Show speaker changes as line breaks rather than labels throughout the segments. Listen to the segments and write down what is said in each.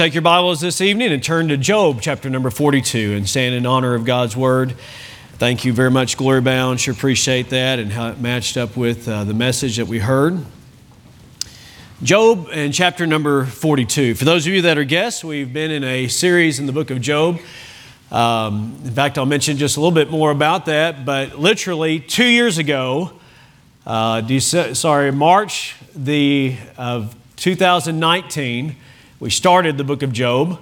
take your Bibles this evening and turn to Job chapter number 42 and stand in honor of God's Word. Thank you very much, Glory Bound. Sure appreciate that and how it matched up with uh, the message that we heard. Job and chapter number 42. For those of you that are guests, we've been in a series in the book of Job. Um, in fact, I'll mention just a little bit more about that, but literally two years ago, uh, sorry, March the, of 2019, we started the book of Job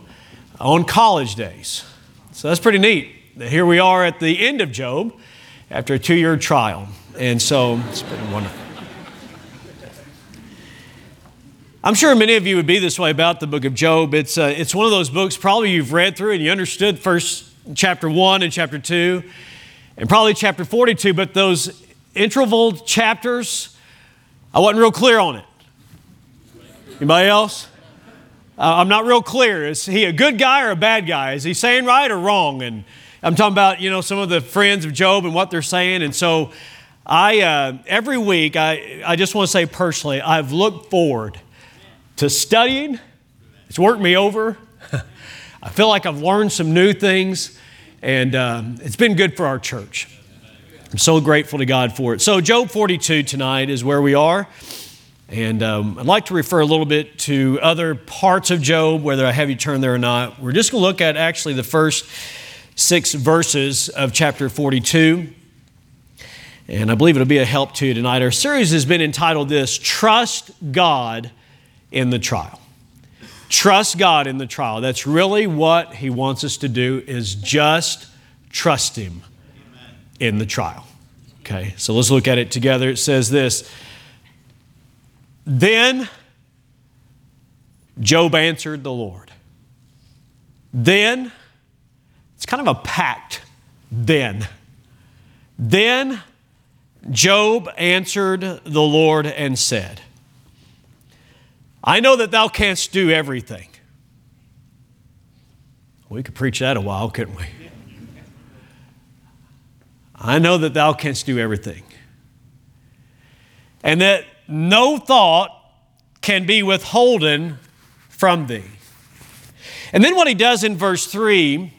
on college days. So that's pretty neat. Here we are at the end of Job after a two year trial. And so it's been wonderful. I'm sure many of you would be this way about the book of Job. It's, uh, it's one of those books probably you've read through and you understood first chapter 1 and chapter 2 and probably chapter 42, but those interval chapters, I wasn't real clear on it. Anybody else? Uh, I'm not real clear. Is he a good guy or a bad guy? Is he saying right or wrong? And I'm talking about, you know, some of the friends of Job and what they're saying. And so I, uh, every week, I, I just want to say personally, I've looked forward to studying. It's worked me over. I feel like I've learned some new things, and um, it's been good for our church. I'm so grateful to God for it. So, Job 42 tonight is where we are. And um, I'd like to refer a little bit to other parts of Job, whether I have you turn there or not. We're just going to look at actually the first six verses of chapter 42. And I believe it'll be a help to you tonight. Our series has been entitled This Trust God in the Trial. Trust God in the trial. That's really what He wants us to do, is just trust Him in the trial. Okay, so let's look at it together. It says this. Then Job answered the Lord. Then, it's kind of a pact. Then. Then Job answered the Lord and said, I know that thou canst do everything. We could preach that a while, couldn't we? I know that thou canst do everything. And that no thought can be withholden from thee. And then what he does in verse 3,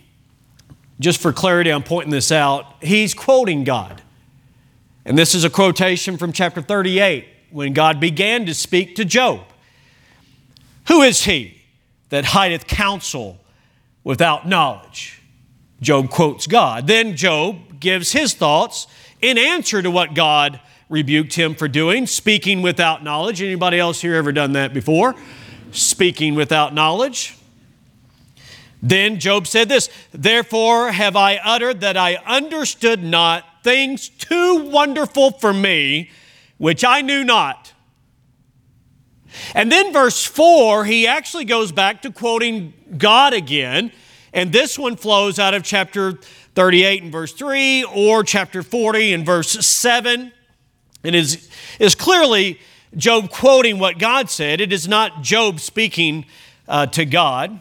just for clarity, I'm pointing this out, he's quoting God. And this is a quotation from chapter 38 when God began to speak to Job. Who is he that hideth counsel without knowledge? Job quotes God. Then Job gives his thoughts in answer to what God rebuked him for doing, speaking without knowledge. Anybody else here ever done that before? Speaking without knowledge. Then Job said this Therefore have I uttered that I understood not things too wonderful for me, which I knew not. And then verse 4, he actually goes back to quoting God again. And this one flows out of chapter 38 and verse 3 or chapter 40 and verse 7. It is, is clearly Job quoting what God said. It is not Job speaking uh, to God.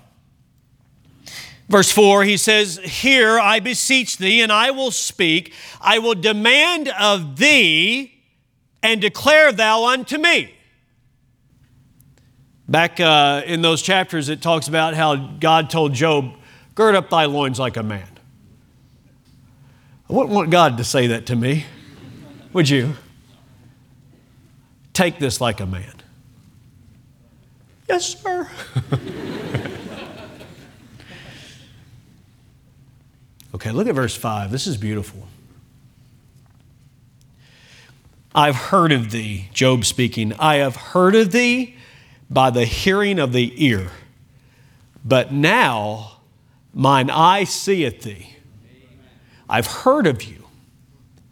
Verse 4, he says, Hear I beseech thee, and I will speak. I will demand of thee, and declare thou unto me. Back uh, in those chapters, it talks about how God told Job, Gird up thy loins like a man. I wouldn't want God to say that to me, would you? Take this like a man. Yes, sir. okay, look at verse 5. This is beautiful. I've heard of thee, Job speaking. I have heard of thee by the hearing of the ear, but now mine eye seeth thee. I've heard of you,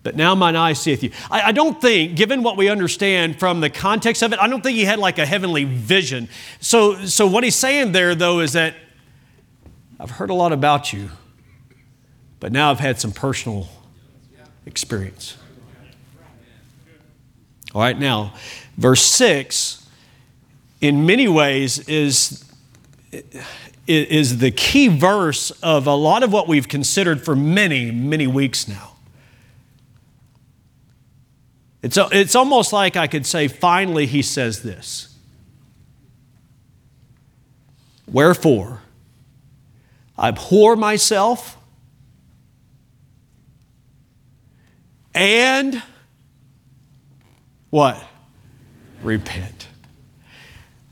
but now mine eye seeth you. I, I, don't think, given what we understand from the context of it, I don't think he had like a heavenly vision. So, so what he's saying there, though, is that I've heard a lot about you, but now I've had some personal experience. All right, now, verse 6, in many ways, is is the key verse of a lot of what we've considered for many, many weeks now. It's, it's almost like I could say, finally, he says this. Wherefore, I abhor myself and what? Repent.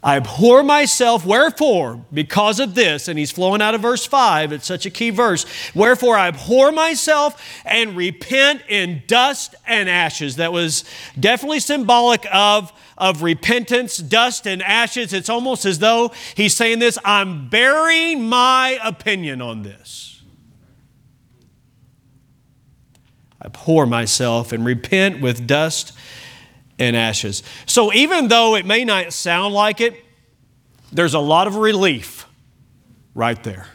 I abhor myself, wherefore, because of this, and he's flowing out of verse 5, it's such a key verse. Wherefore, I abhor myself and repent in dust and ashes. That was definitely symbolic of, of repentance, dust and ashes. It's almost as though he's saying this I'm burying my opinion on this. I abhor myself and repent with dust and ashes. So even though it may not sound like it, there's a lot of relief right there.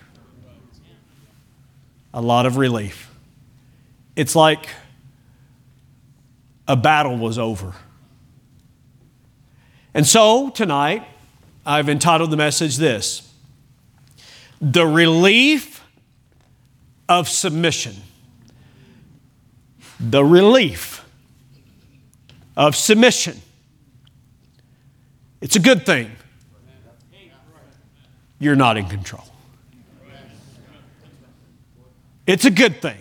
A lot of relief. It's like a battle was over. And so tonight, I've entitled the message this The Relief of Submission. The relief of submission. It's a good thing. You're not in control. It's a good thing.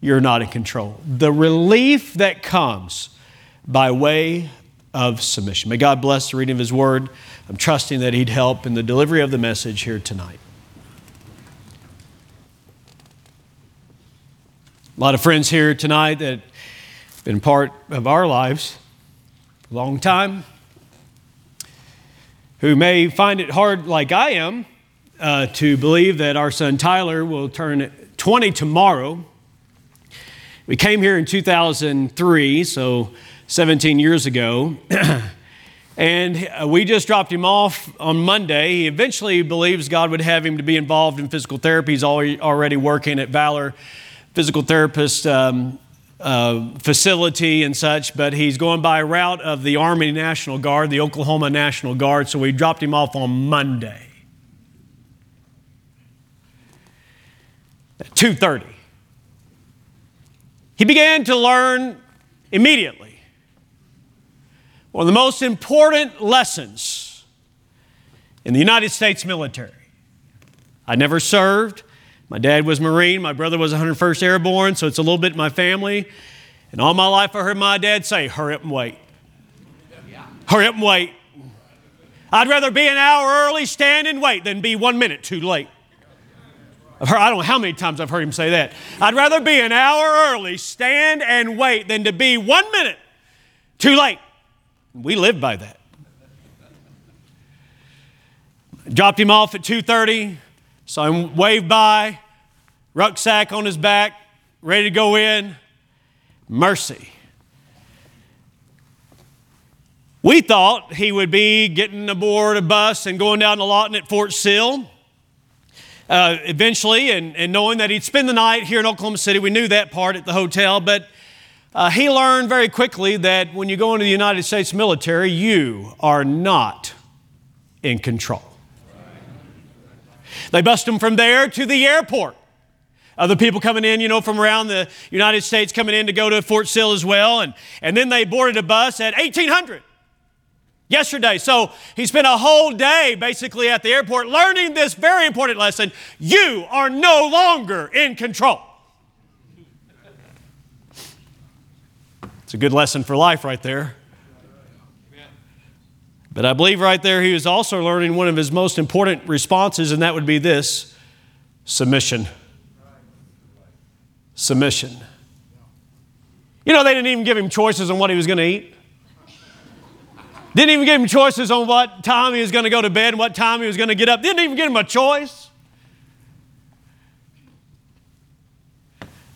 You're not in control. The relief that comes by way of submission. May God bless the reading of His Word. I'm trusting that He'd help in the delivery of the message here tonight. A lot of friends here tonight that been part of our lives a long time, who may find it hard, like I am, uh, to believe that our son Tyler will turn 20 tomorrow. We came here in 2003, so 17 years ago. and we just dropped him off on Monday. He eventually believes God would have him to be involved in physical therapy. He's already working at Valor Physical Therapist um, uh, facility and such, but he's going by route of the Army National Guard, the Oklahoma National Guard, so we dropped him off on Monday. At 2:30. He began to learn immediately one of the most important lessons in the United States military. I never served. My dad was Marine, my brother was 101st Airborne, so it's a little bit my family. And all my life I heard my dad say, hurry up and wait. Hurry up and wait. I'd rather be an hour early, stand and wait, than be one minute too late. I've heard, I don't know how many times I've heard him say that. I'd rather be an hour early, stand and wait, than to be one minute too late. We live by that. Dropped him off at 2:30. so I waved by, rucksack on his back, ready to go in. Mercy. We thought he would be getting aboard a bus and going down to Lawton at Fort Sill. Uh, eventually, and, and, knowing that he'd spend the night here in Oklahoma City, we knew that part at the hotel, but uh, he learned very quickly that when you go into the United States military, you are not in control. They bussed him from there to the airport. Other people coming in, you know, from around the United States coming in to go to Fort Sill as well. And, and then they boarded a bus at 1800 yesterday. So he spent a whole day basically at the airport learning this very important lesson. You are no longer in control. It's a good lesson for life right there. But I believe right there he was also learning one of his most important responses, and that would be this submission. Submission. You know, they didn't even give him choices on what he was going to eat. Didn't even give him choices on what time he was going to go to bed and what time he was going to get up. Didn't even give him a choice.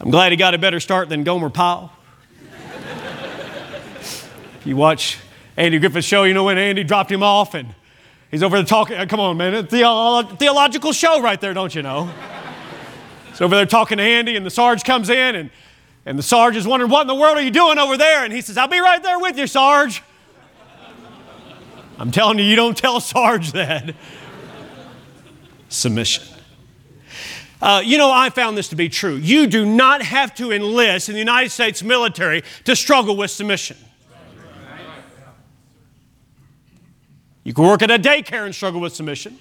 I'm glad he got a better start than Gomer if you watch Andy Griffith show, you know, when Andy dropped him off and he's over there talking. Come on, man. It's the uh, theological show right there, don't you know? He's over there talking to Andy, and the Sarge comes in, and, and the Sarge is wondering, What in the world are you doing over there? And he says, I'll be right there with you, Sarge. I'm telling you, you don't tell Sarge that. Submission. Uh, you know, I found this to be true. You do not have to enlist in the United States military to struggle with submission. You can work at a daycare and struggle with submission.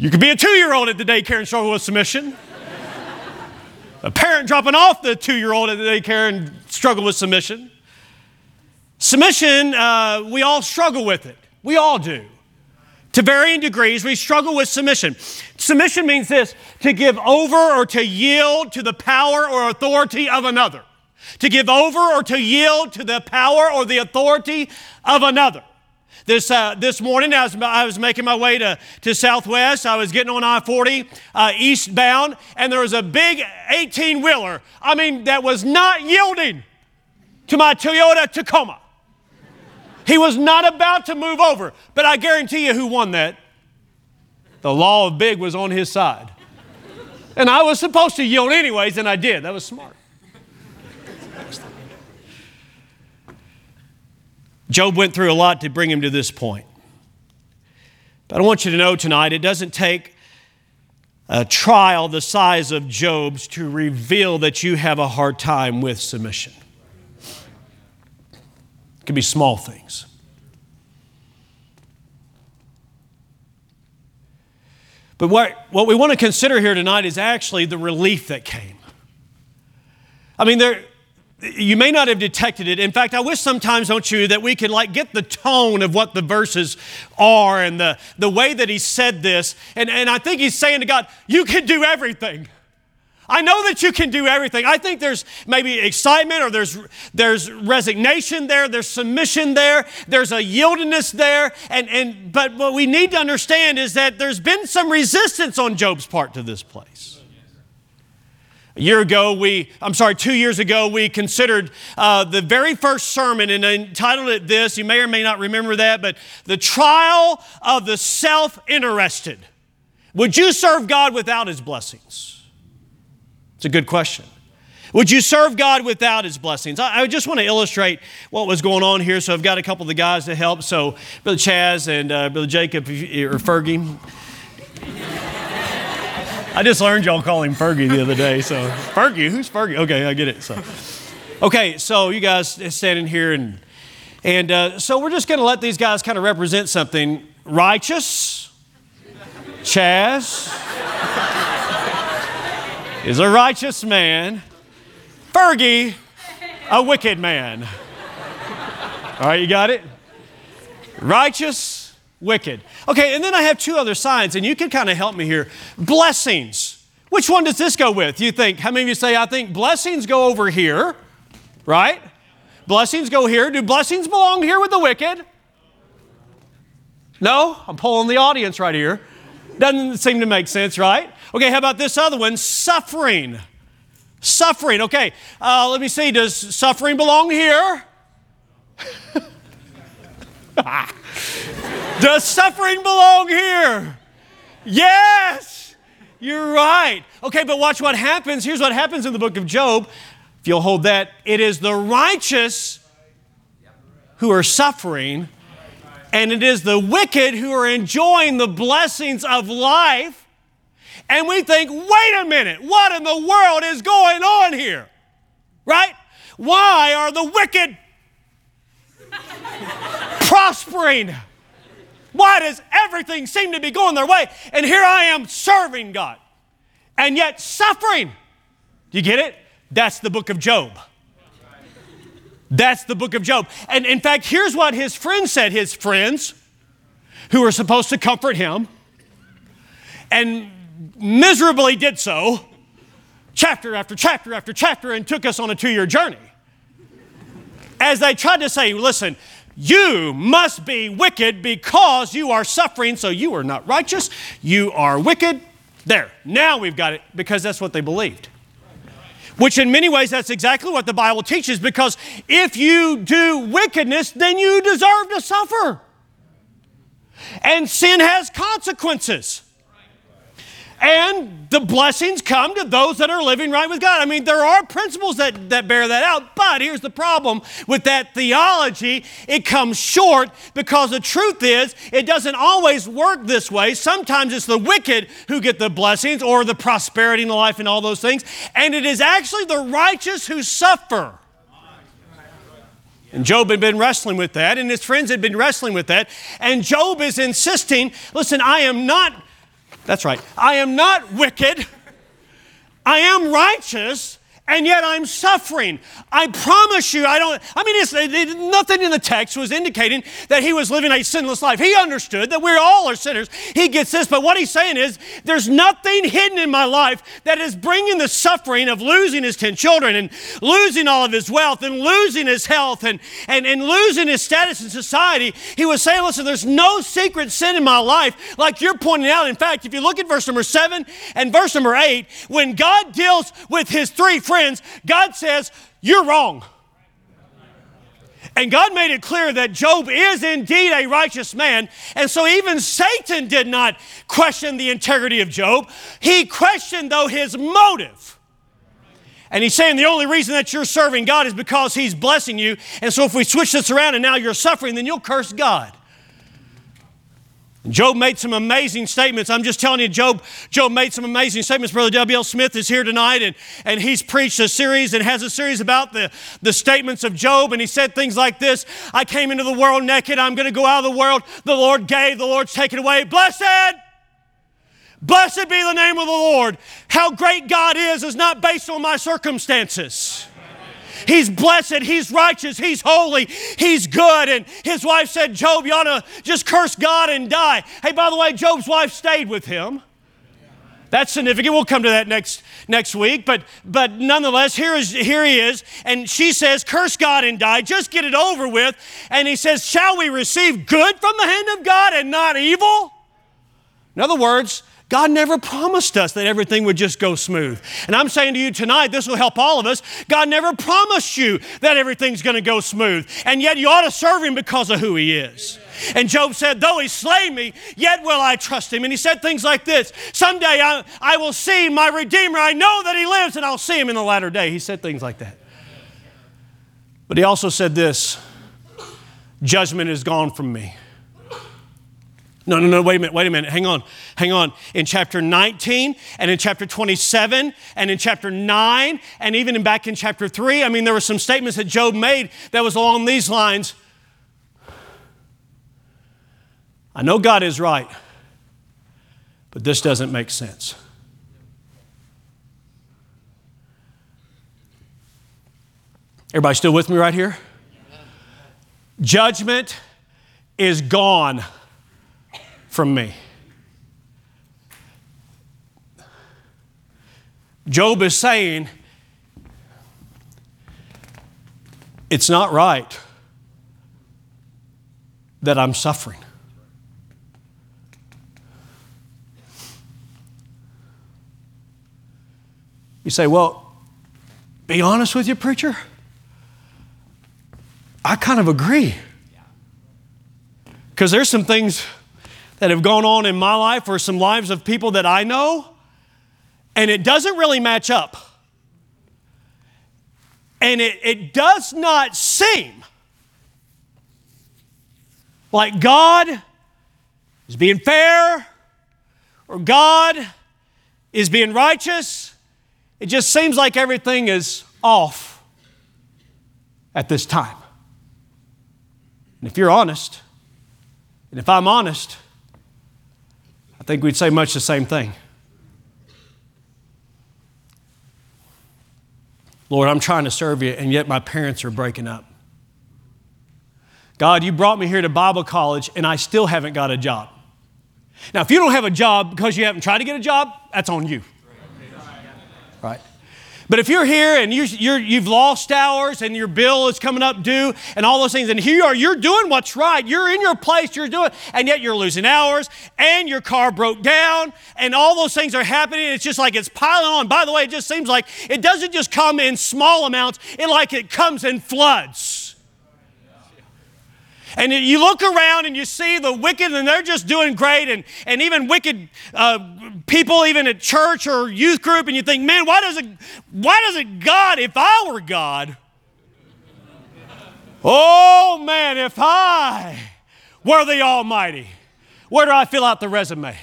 You could be a two year old at the daycare and struggle with submission. A parent dropping off the two year old at the daycare and struggle with submission. Submission, uh, we all struggle with it. We all do. To varying degrees, we struggle with submission. Submission means this to give over or to yield to the power or authority of another. To give over or to yield to the power or the authority of another. This, uh, this morning, I was, I was making my way to, to Southwest. I was getting on I 40 uh, eastbound, and there was a big 18 wheeler. I mean, that was not yielding to my Toyota Tacoma. He was not about to move over. But I guarantee you who won that. The law of big was on his side. And I was supposed to yield anyways, and I did. That was smart. Job went through a lot to bring him to this point. But I want you to know tonight it doesn't take a trial the size of Job's to reveal that you have a hard time with submission. It can be small things. But what, what we want to consider here tonight is actually the relief that came. I mean, there, you may not have detected it. In fact, I wish sometimes, don't you, that we could like get the tone of what the verses are and the, the way that he said this. And, and I think he's saying to God, You can do everything. I know that you can do everything. I think there's maybe excitement or there's, there's resignation there, there's submission there, there's a yieldedness there. And, and, but what we need to understand is that there's been some resistance on Job's part to this place. A year ago, we, I'm sorry, two years ago, we considered uh, the very first sermon and entitled it this. You may or may not remember that, but The Trial of the Self Interested. Would you serve God without His blessings? It's a good question. Would you serve God without His blessings? I, I, just want to illustrate what was going on here. So I've got a couple of the guys to help. So Brother Chaz and uh, Brother Jacob or Fergie. I just learned y'all call him Fergie the other day. So Fergie, who's Fergie? Okay, I get it. So okay, so you guys standing here and and uh, so we're just going to let these guys kind of represent something righteous. Chaz is a righteous man, Fergie, a wicked man. All right, you got it? Righteous, wicked. Okay, and then I have two other signs, and you can kind of help me here. Blessings. Which one does this go with? You think, how many of you say, I think blessings go over here, right? Blessings go here. Do blessings belong here with the wicked? No? I'm pulling the audience right here. Doesn't seem to make sense, right? Okay, how about this other one? Suffering. Suffering. Okay, uh, let me see. Does suffering belong here? Does suffering belong here? Yes, you're right. Okay, but watch what happens. Here's what happens in the book of Job. If you'll hold that, it is the righteous who are suffering, and it is the wicked who are enjoying the blessings of life and we think, wait a minute, what in the world is going on here? Right? Why are the wicked prospering? Why does everything seem to be going their way? And here I am serving God and yet suffering. Do you get it? That's the book of Job. That's the book of Job. And in fact, here's what his friends said his friends, who were supposed to comfort him, and miserably did so, chapter after chapter after chapter, and took us on a two year journey. As they tried to say, listen, you must be wicked because you are suffering, so you are not righteous, you are wicked. There, now we've got it because that's what they believed. Which, in many ways, that's exactly what the Bible teaches because if you do wickedness, then you deserve to suffer. And sin has consequences. And the blessings come to those that are living right with God. I mean, there are principles that, that bear that out, but here's the problem with that theology it comes short because the truth is, it doesn't always work this way. Sometimes it's the wicked who get the blessings or the prosperity in the life and all those things, and it is actually the righteous who suffer. And Job had been wrestling with that, and his friends had been wrestling with that. And Job is insisting listen, I am not, that's right, I am not wicked, I am righteous, and yet I'm suffering. I promise you, I don't, I mean, it's, it, nothing in the text was indicating that he was living a sinless life. He understood that we all are sinners. He gets this, but what he's saying is there's nothing hidden in my life that is bringing the suffering of losing his 10 children and losing all of his wealth and losing his health and, and, and losing his status in society. He was saying, listen, there's no secret sin in my life like you're pointing out. In fact, if you look at verse number seven and verse number eight, when God deals with his three friends, friends, God says, You're wrong. And God made it clear that Job is indeed a righteous man. And so even Satan did not question the integrity of Job. He questioned, though, his motive. And he's saying the only reason that you're serving God is because he's blessing you. And so if we switch this around and now you're suffering, then you'll curse God. Job made some amazing statements. I'm just telling you, Job, Job made some amazing statements. Brother W.L. Smith is here tonight, and, and he's preached a series and has a series about the, the statements of Job. And he said things like this I came into the world naked. I'm going to go out of the world. The Lord gave, the Lord's taken away. Blessed! Blessed be the name of the Lord. How great God is is not based on my circumstances. He's blessed, he's righteous, he's holy, he's good. And his wife said, Job, you ought to just curse God and die. Hey, by the way, Job's wife stayed with him. That's significant. We'll come to that next, next week. But, but nonetheless, here, is, here he is. And she says, Curse God and die. Just get it over with. And he says, Shall we receive good from the hand of God and not evil? In other words, God never promised us that everything would just go smooth. And I'm saying to you tonight, this will help all of us. God never promised you that everything's going to go smooth. And yet you ought to serve Him because of who He is. And Job said, Though He slay me, yet will I trust Him. And he said things like this Someday I, I will see my Redeemer. I know that He lives, and I'll see Him in the latter day. He said things like that. But He also said this Judgment is gone from me. No, no, no, wait a minute, wait a minute, hang on, hang on. In chapter 19 and in chapter 27 and in chapter 9 and even in back in chapter 3, I mean, there were some statements that Job made that was along these lines. I know God is right, but this doesn't make sense. Everybody still with me right here? Judgment is gone from me. Job is saying, it's not right that I'm suffering. You say, well, be honest with you, preacher. I kind of agree. Because there's some things that have gone on in my life or some lives of people that I know, and it doesn't really match up. And it, it does not seem like God is being fair or God is being righteous. It just seems like everything is off at this time. And if you're honest, and if I'm honest, think we'd say much the same thing. Lord, I'm trying to serve you, and yet my parents are breaking up. God, you brought me here to Bible college, and I still haven't got a job. Now, if you don't have a job because you haven't tried to get a job, that's on you. Right? But if you're here and you, have lost hours and your bill is coming up due and all those things, and here you are, you're doing what's right. You're in your place, you're doing, and yet you're losing hours and your car broke down and all those things are happening. It's just like it's piling on. By the way, it just seems like it doesn't just come in small amounts, it like it comes in floods. And you look around and you see the wicked, and they're just doing great, and, and even wicked uh, people, even at church or youth group, and you think, man, why does it, why doesn't God, if I were God, oh man, if I were the Almighty, where do I fill out the resume?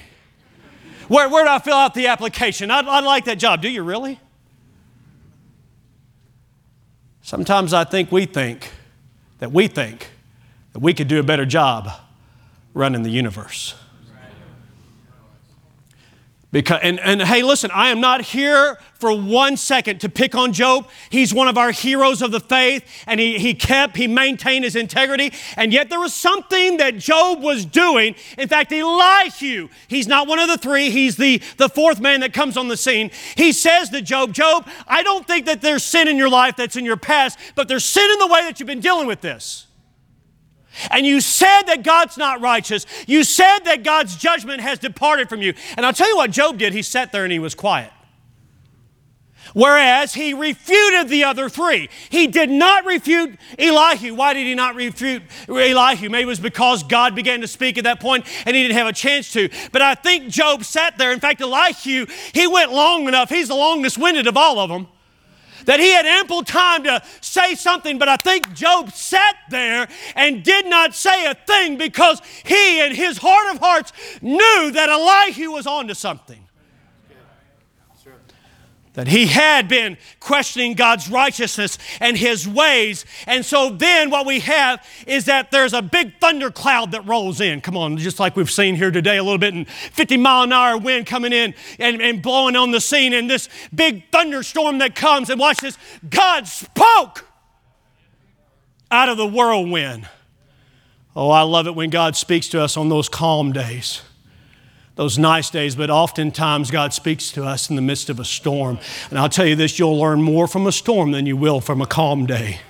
Where, where do I fill out the application? I'd, I'd like that job. Do you really? Sometimes I think we think that we think that we could do a better job running the universe. Because, and, and hey, listen, I am not here for one second to pick on Job. He's one of our heroes of the faith, and he, he kept, he maintained his integrity. And yet there was something that Job was doing. In fact, Elihu, he's not one of the three, he's the, the fourth man that comes on the scene. He says to Job, Job, I don't think that there's sin in your life that's in your past, but there's sin in the way that you've been dealing with this. And you said that God's not righteous. You said that God's judgment has departed from you. And I'll tell you what Job did. He sat there and he was quiet. Whereas he refuted the other three. He did not refute Elihu. Why did he not refute Elihu? Maybe it was because God began to speak at that point and he didn't have a chance to. But I think Job sat there. In fact, Elihu, he went long enough. He's the longest winded of all of them that he had ample time to say something, but I think Job sat there and did not say a thing because he, in his heart of hearts, knew that Elihu was onto something that he had been questioning God's righteousness and his ways. And so then what we have is that there's a big thundercloud that rolls in. Come on, just like we've seen here today, a little bit, and 50 mile an hour wind coming in and, and blowing on the scene, and this big thunderstorm that comes. And watch this God spoke out of the whirlwind. Oh, I love it when God speaks to us on those calm days those nice days, but oftentimes God speaks to us in the midst of a storm. And I'll tell you this you'll learn more from a storm than you will from a calm day.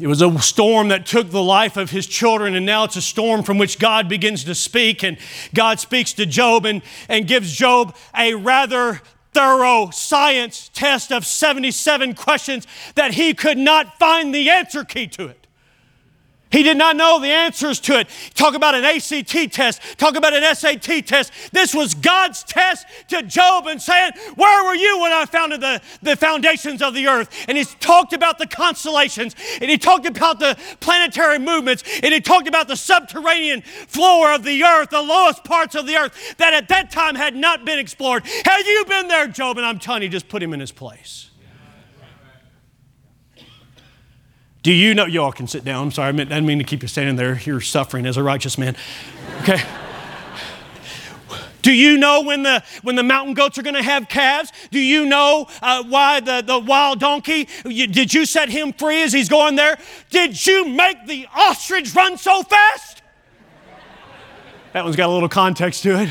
It was a storm that took the life of his children, and now it's a storm from which God begins to speak. And God speaks to Job and, and gives Job a rather thorough science test of 77 questions that he could not find the answer key to it. He did not know the answers to it. Talk about an ACT test, talk about an SAT test. This was God's test to Job and saying, Where were you when I founded the, the foundations of the earth? And he talked about the constellations, and he talked about the planetary movements, and he talked about the subterranean floor of the earth, the lowest parts of the earth that at that time had not been explored. Have you been there, Job? And I'm telling you, just put him in his place. Do you know? Y'all can sit down. I'm sorry, I, didn't mean to keep you standing there. You're suffering as a righteous man. Okay. Do you know when the, when the mountain goats are going to have calves? Do you know uh, why the, the wild donkey, you, did you set him free as he's going there? Did you make the ostrich run so fast? That one's got a little context to it.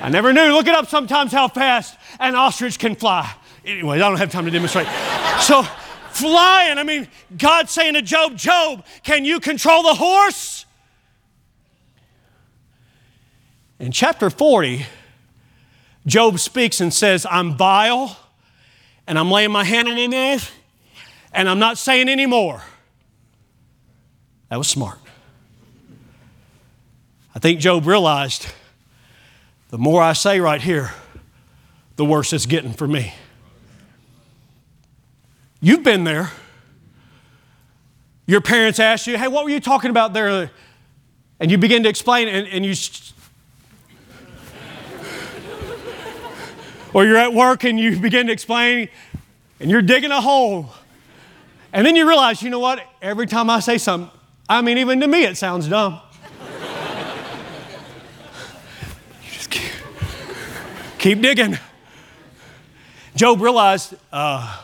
I never knew. Look it up sometimes how fast an ostrich can fly. Anyway, I don't have time to demonstrate. So, flying. I mean, God saying to Job, Job, can you control the horse? In chapter 40, Job speaks and says, I'm vile, and I'm laying my hand on it, and I'm not saying anymore. That was smart. I think Job realized the more I say right here, the worse it's getting for me. You've been there. Your parents ask you, hey, what were you talking about there? And you begin to explain, and, and you. or you're at work and you begin to explain, and you're digging a hole. And then you realize, you know what? Every time I say something, I mean, even to me, it sounds dumb. you just keep, keep digging. Job realized, uh,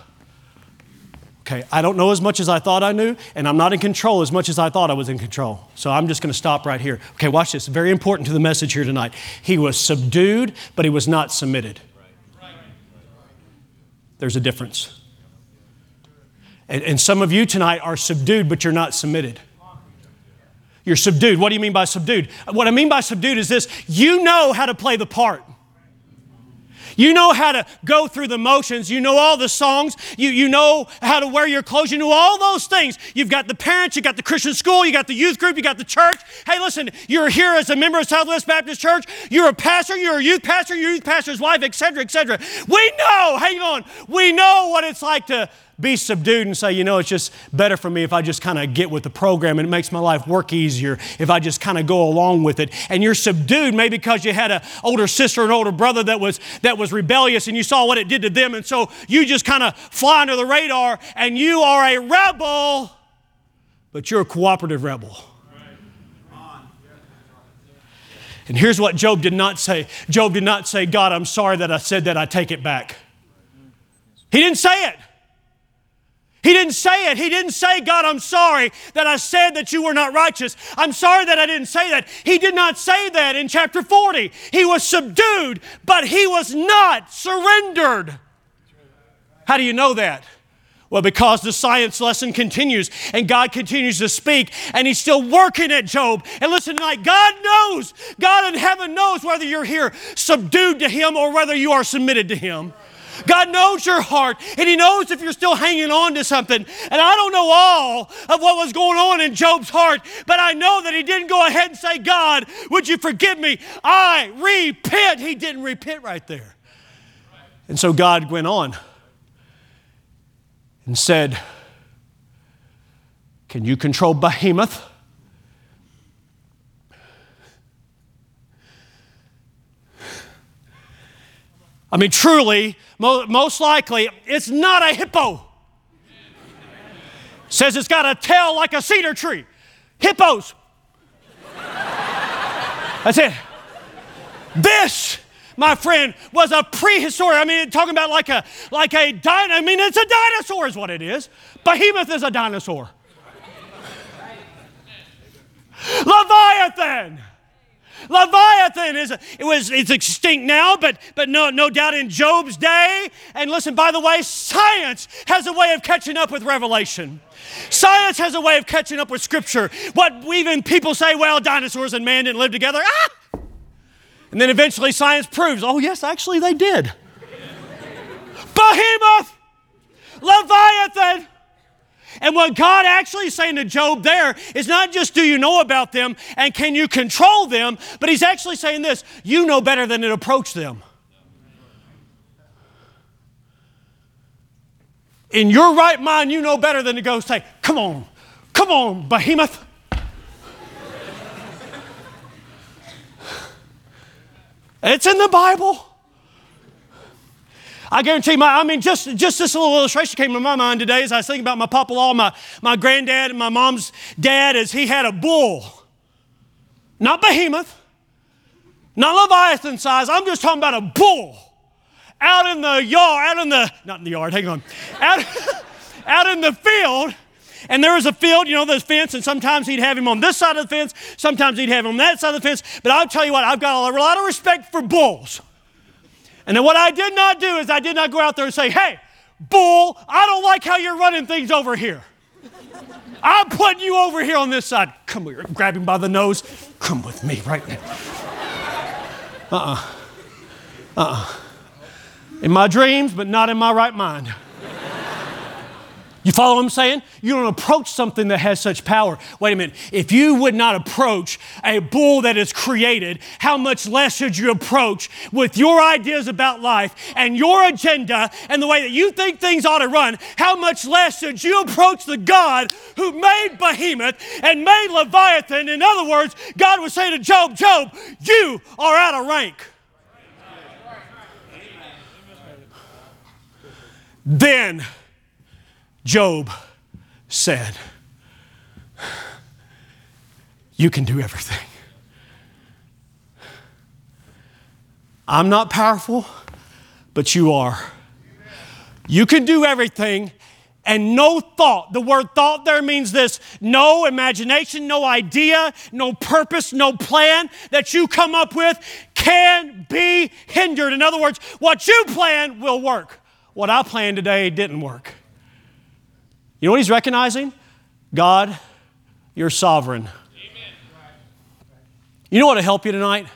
Okay, I don't know as much as I thought I knew, and I'm not in control as much as I thought I was in control. So I'm just going to stop right here. Okay, watch this. Very important to the message here tonight. He was subdued, but he was not submitted. There's a difference. And, and some of you tonight are subdued, but you're not submitted. You're subdued. What do you mean by subdued? What I mean by subdued is this you know how to play the part. You know how to go through the motions. You know all the songs. You, you know how to wear your clothes. You know all those things. You've got the parents, you've got the Christian school, you got the youth group, you got the church. Hey, listen, you're here as a member of Southwest Baptist Church. You're a pastor, you're a youth pastor, your youth pastor's wife, etc., etc. We know, hang on, we know what it's like to be subdued and say, you know, it's just better for me if I just kind of get with the program and it makes my life work easier if I just kind of go along with it. And you're subdued maybe because you had an older sister, an older brother that was that was rebellious and you saw what it did to them. And so you just kind of fly under the radar and you are a rebel, but you're a cooperative rebel. And here's what Job did not say Job did not say, God, I'm sorry that I said that, I take it back. He didn't say it. He didn't say it. He didn't say, God, I'm sorry that I said that you were not righteous. I'm sorry that I didn't say that. He did not say that in chapter 40. He was subdued, but he was not surrendered. How do you know that? Well, because the science lesson continues and God continues to speak and He's still working at Job. And listen tonight, God knows, God in heaven knows whether you're here subdued to Him or whether you are submitted to Him. God knows your heart, and He knows if you're still hanging on to something. And I don't know all of what was going on in Job's heart, but I know that he didn't go ahead and say, God, would you forgive me? I repent. He didn't repent right there. And so God went on and said, Can you control Behemoth? I mean, truly, most likely, it's not a hippo. Says it's got a tail like a cedar tree. Hippos. That's it. This my friend, was a prehistoric. I mean, talking about like a like a dino. I mean, it's a dinosaur, is what it is. Behemoth is a dinosaur. Leviathan. Leviathan is it was it's extinct now, but but no no doubt in Job's day. And listen, by the way, science has a way of catching up with revelation. Science has a way of catching up with Scripture. What even people say, well, dinosaurs and man didn't live together. Ah, and then eventually science proves, oh, yes, actually they did. Behemoth, Leviathan. And what God actually is saying to Job there is not just do you know about them and can you control them, but he's actually saying this you know better than to approach them. In your right mind, you know better than to go say, Come on, come on, behemoth. It's in the Bible. I guarantee my, I mean, just, just this little illustration came to my mind today as I was thinking about my papa law, my, my granddad, and my mom's dad, as he had a bull. Not behemoth, not Leviathan size. I'm just talking about a bull out in the yard, out in the, not in the yard, hang on, out, out in the field and there was a field, you know, there's fence, and sometimes he'd have him on this side of the fence, sometimes he'd have him on that side of the fence. But I'll tell you what, I've got a lot of respect for bulls. And then what I did not do is I did not go out there and say, hey, bull, I don't like how you're running things over here. I'm putting you over here on this side. Come here, grab him by the nose. Come with me right now. Uh uh-uh. uh. Uh-uh. In my dreams, but not in my right mind. You follow what I'm saying? You don't approach something that has such power. Wait a minute. If you would not approach a bull that is created, how much less should you approach with your ideas about life and your agenda and the way that you think things ought to run? How much less should you approach the God who made Behemoth and made Leviathan? In other words, God would say to Job, Job, you are out of rank. Then, Job said, You can do everything. I'm not powerful, but you are. You can do everything, and no thought. The word thought there means this no imagination, no idea, no purpose, no plan that you come up with can be hindered. In other words, what you plan will work. What I planned today didn't work. You know what he's recognizing? God, you're sovereign. You know what will help you tonight?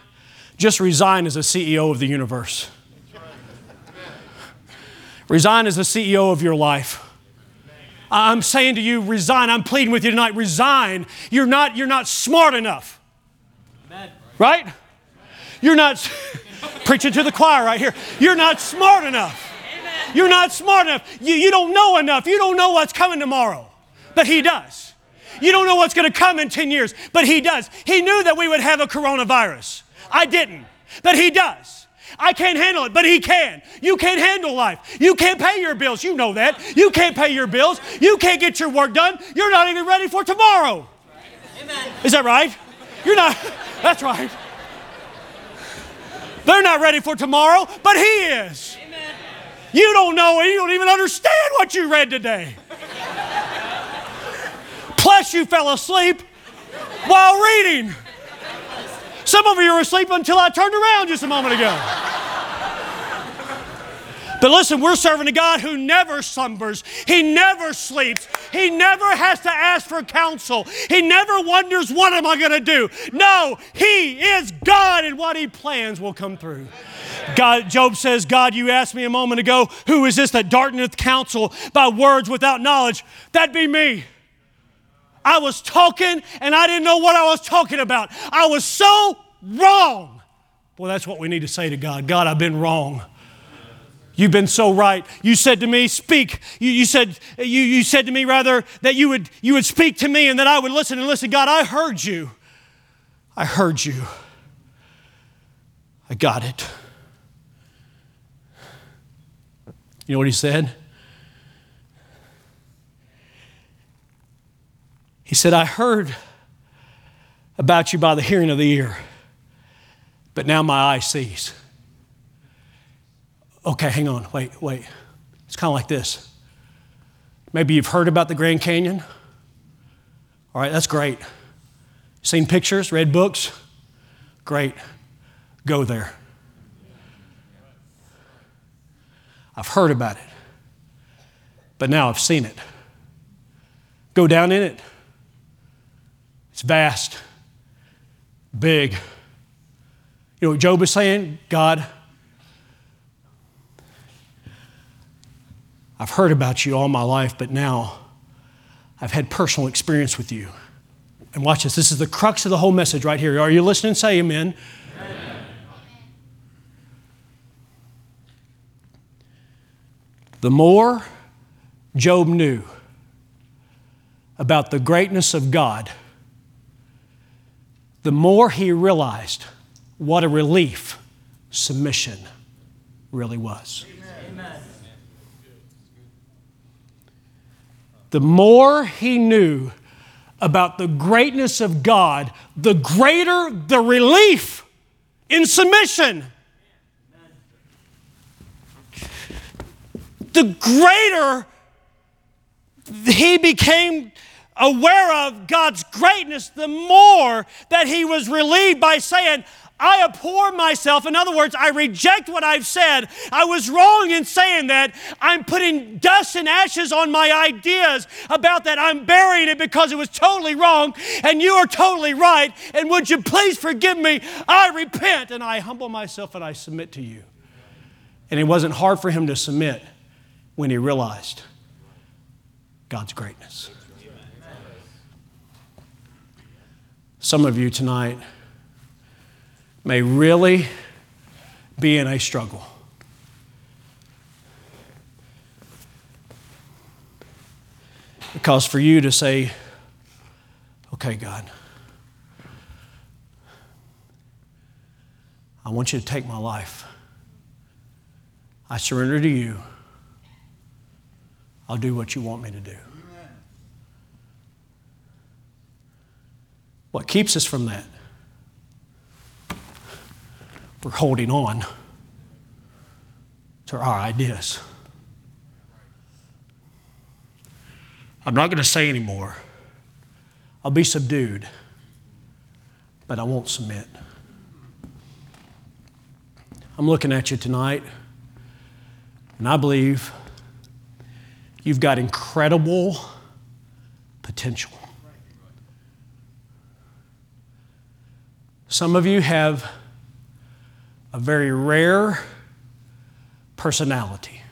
Just resign as a CEO of the universe. Resign as the CEO of your life. I'm saying to you, resign. I'm pleading with you tonight, resign. You're not, you're not smart enough. Right? You're not preaching to the choir right here. You're not smart enough. You're not smart enough. You, you don't know enough. You don't know what's coming tomorrow. But He does. You don't know what's going to come in 10 years, but He does. He knew that we would have a coronavirus. I didn't, but He does. I can't handle it, but He can. You can't handle life. You can't pay your bills. You know that. You can't pay your bills. You can't get your work done. You're not even ready for tomorrow. Amen. Is that right? You're not. That's right. They're not ready for tomorrow, but He is. You don't know, and you don't even understand what you read today. Plus, you fell asleep while reading. Some of you were asleep until I turned around just a moment ago. But listen, we're serving a God who never slumbers. He never sleeps. He never has to ask for counsel. He never wonders, what am I going to do? No, He is God, what He plans will come through. God, Job says, God, you asked me a moment ago, who is this that darkeneth counsel by words without knowledge? That'd be me. I was talking and I didn't know what I was talking about. I was so wrong. Well, that's what we need to say to God God, I've been wrong. You've been so right. You said to me, speak. You, you, said, you, you said to me, rather, that you would, you would speak to me and that I would listen and listen. God, I heard you. I heard you. I got it. You know what he said? He said, I heard about you by the hearing of the ear, but now my eye sees. Okay, hang on, wait, wait. It's kind of like this. Maybe you've heard about the Grand Canyon. All right, that's great. Seen pictures, read books? Great. Go there. I've heard about it, but now I've seen it. Go down in it. It's vast, big. You know what Job is saying? God, I've heard about you all my life, but now I've had personal experience with you. And watch this. This is the crux of the whole message right here. Are you listening? Say amen. amen. The more Job knew about the greatness of God, the more he realized what a relief submission really was. Amen. The more he knew about the greatness of God, the greater the relief in submission. The greater he became aware of God's greatness, the more that he was relieved by saying, I abhor myself. In other words, I reject what I've said. I was wrong in saying that. I'm putting dust and ashes on my ideas about that. I'm burying it because it was totally wrong and you are totally right. And would you please forgive me? I repent and I humble myself and I submit to you. And it wasn't hard for him to submit when he realized God's greatness. Some of you tonight may really be in a struggle. Because for you to say, okay, God, I want you to take my life. I surrender to you. I'll do what you want me to do. What keeps us from that? We're holding on to our ideas. I'm not going to say anymore. I'll be subdued, but I won't submit. I'm looking at you tonight, and I believe you've got incredible potential. Some of you have a very rare personality.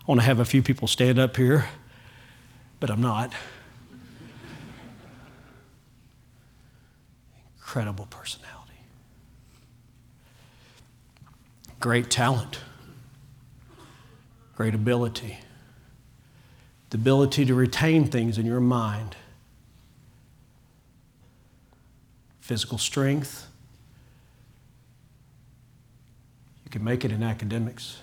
I want to have a few people stand up here, but I'm not. Incredible personality, great talent, great ability, the ability to retain things in your mind, physical strength. You can make it in academics.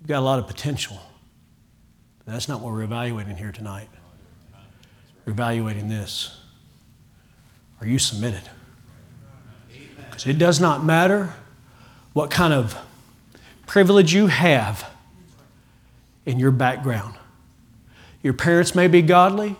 You've got a lot of potential. But that's not what we're evaluating here tonight. We're evaluating this. Are you submitted? Because it does not matter what kind of privilege you have in your background. Your parents may be godly,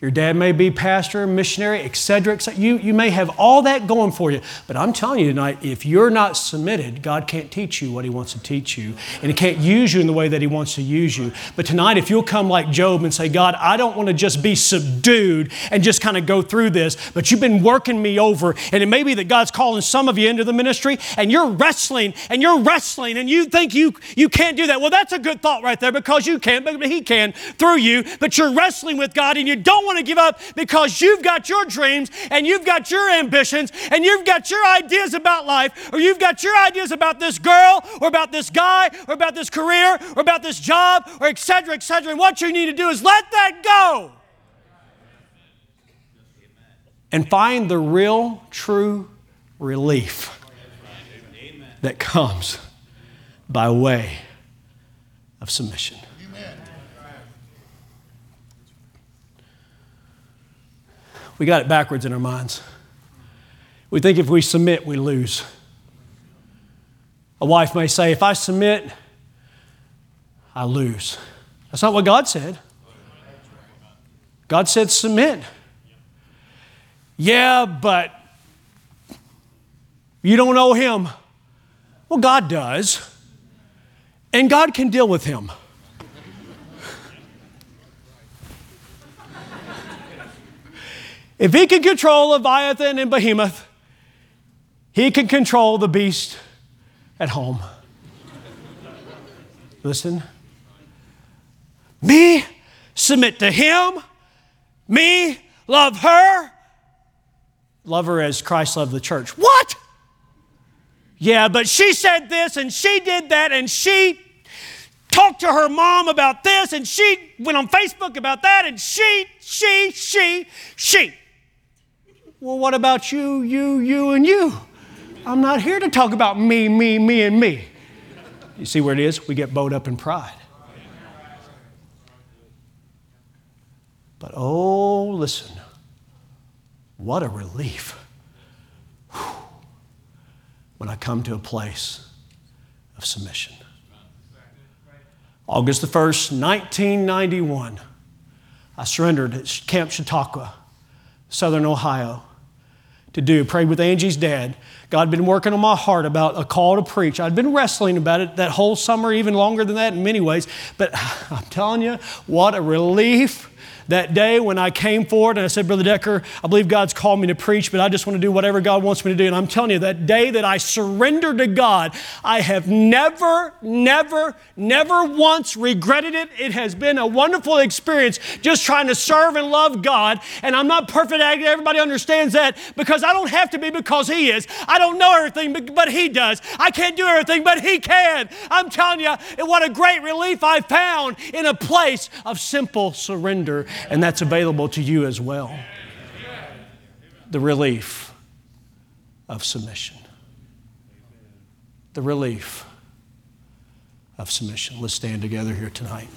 your dad may be pastor, missionary, etc. Et you, you may have all that going for you. But I'm telling you tonight, if you're not submitted, God can't teach you what He wants to teach you. And He can't use you in the way that He wants to use you. But tonight, if you'll come like Job and say, God, I don't want to just be subdued and just kind of go through this, but you've been working me over. And it may be that God's calling some of you into the ministry and you're wrestling and you're wrestling and you think you, you can't do that. Well, that's a good thought right there because you can, but He can through you. But you're wrestling with God and you don't want to give up because you've got your dreams and you've got your ambitions and you've got your ideas about life or you've got your ideas about this girl or about this guy or about this career or about this job or etc etc and what you need to do is let that go. And find the real true relief that comes by way of submission We got it backwards in our minds. We think if we submit, we lose. A wife may say, If I submit, I lose. That's not what God said. God said, Submit. Yeah, but you don't know him. Well, God does. And God can deal with him. If he can control Leviathan and Behemoth, he can control the beast at home. Listen. Me submit to him. Me love her. Love her as Christ loved the church. What? Yeah, but she said this and she did that and she talked to her mom about this and she went on Facebook about that and she, she, she, she. Well, what about you, you, you, and you? I'm not here to talk about me, me, me, and me. You see where it is? We get bowed up in pride. But oh, listen, what a relief when I come to a place of submission. August the 1st, 1991, I surrendered at Camp Chautauqua, Southern Ohio to do. Prayed with Angie's dad. God had been working on my heart about a call to preach. I'd been wrestling about it that whole summer, even longer than that in many ways. But I'm telling you, what a relief that day when I came forward and I said, Brother Decker, I believe God's called me to preach, but I just want to do whatever God wants me to do. And I'm telling you, that day that I surrendered to God, I have never, never, never once regretted it. It has been a wonderful experience just trying to serve and love God. And I'm not perfect at it. Everybody understands that because I don't have to be because He is. I don't know everything, but He does. I can't do everything, but He can. I'm telling you, what a great relief I found in a place of simple surrender and that's available to you as well. The relief of submission. The relief of submission. Let's stand together here tonight.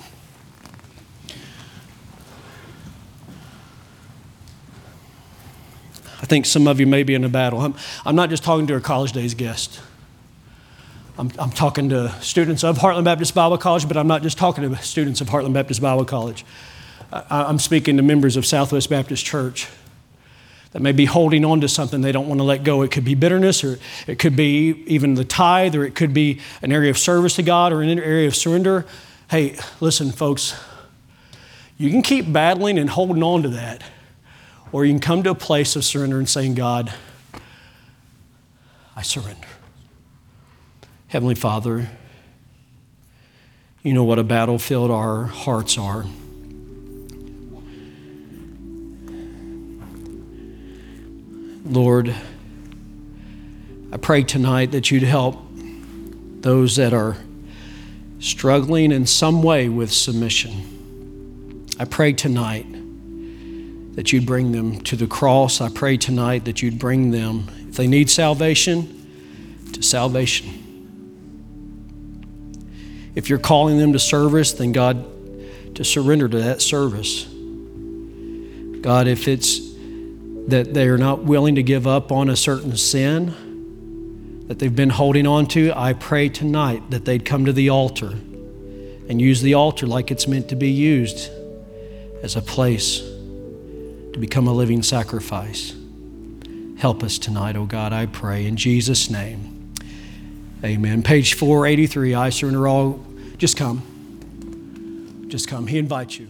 I think some of you may be in a battle. I'm, I'm not just talking to our college days guest. I'm, I'm talking to students of Heartland Baptist Bible College, but I'm not just talking to students of Heartland Baptist Bible College. I'm speaking to members of Southwest Baptist Church that may be holding on to something they don't want to let go. It could be bitterness, or it could be even the tithe, or it could be an area of service to God, or an area of surrender. Hey, listen, folks, you can keep battling and holding on to that, or you can come to a place of surrender and saying, God, I surrender. Heavenly Father, you know what a battlefield our hearts are. Lord, I pray tonight that you'd help those that are struggling in some way with submission. I pray tonight that you'd bring them to the cross. I pray tonight that you'd bring them, if they need salvation, to salvation. If you're calling them to service, then God, to surrender to that service. God, if it's that they are not willing to give up on a certain sin that they've been holding on to, I pray tonight that they'd come to the altar and use the altar like it's meant to be used as a place to become a living sacrifice. Help us tonight, oh God, I pray. In Jesus' name, amen. Page 483, I surrender all. Just come. Just come. He invites you.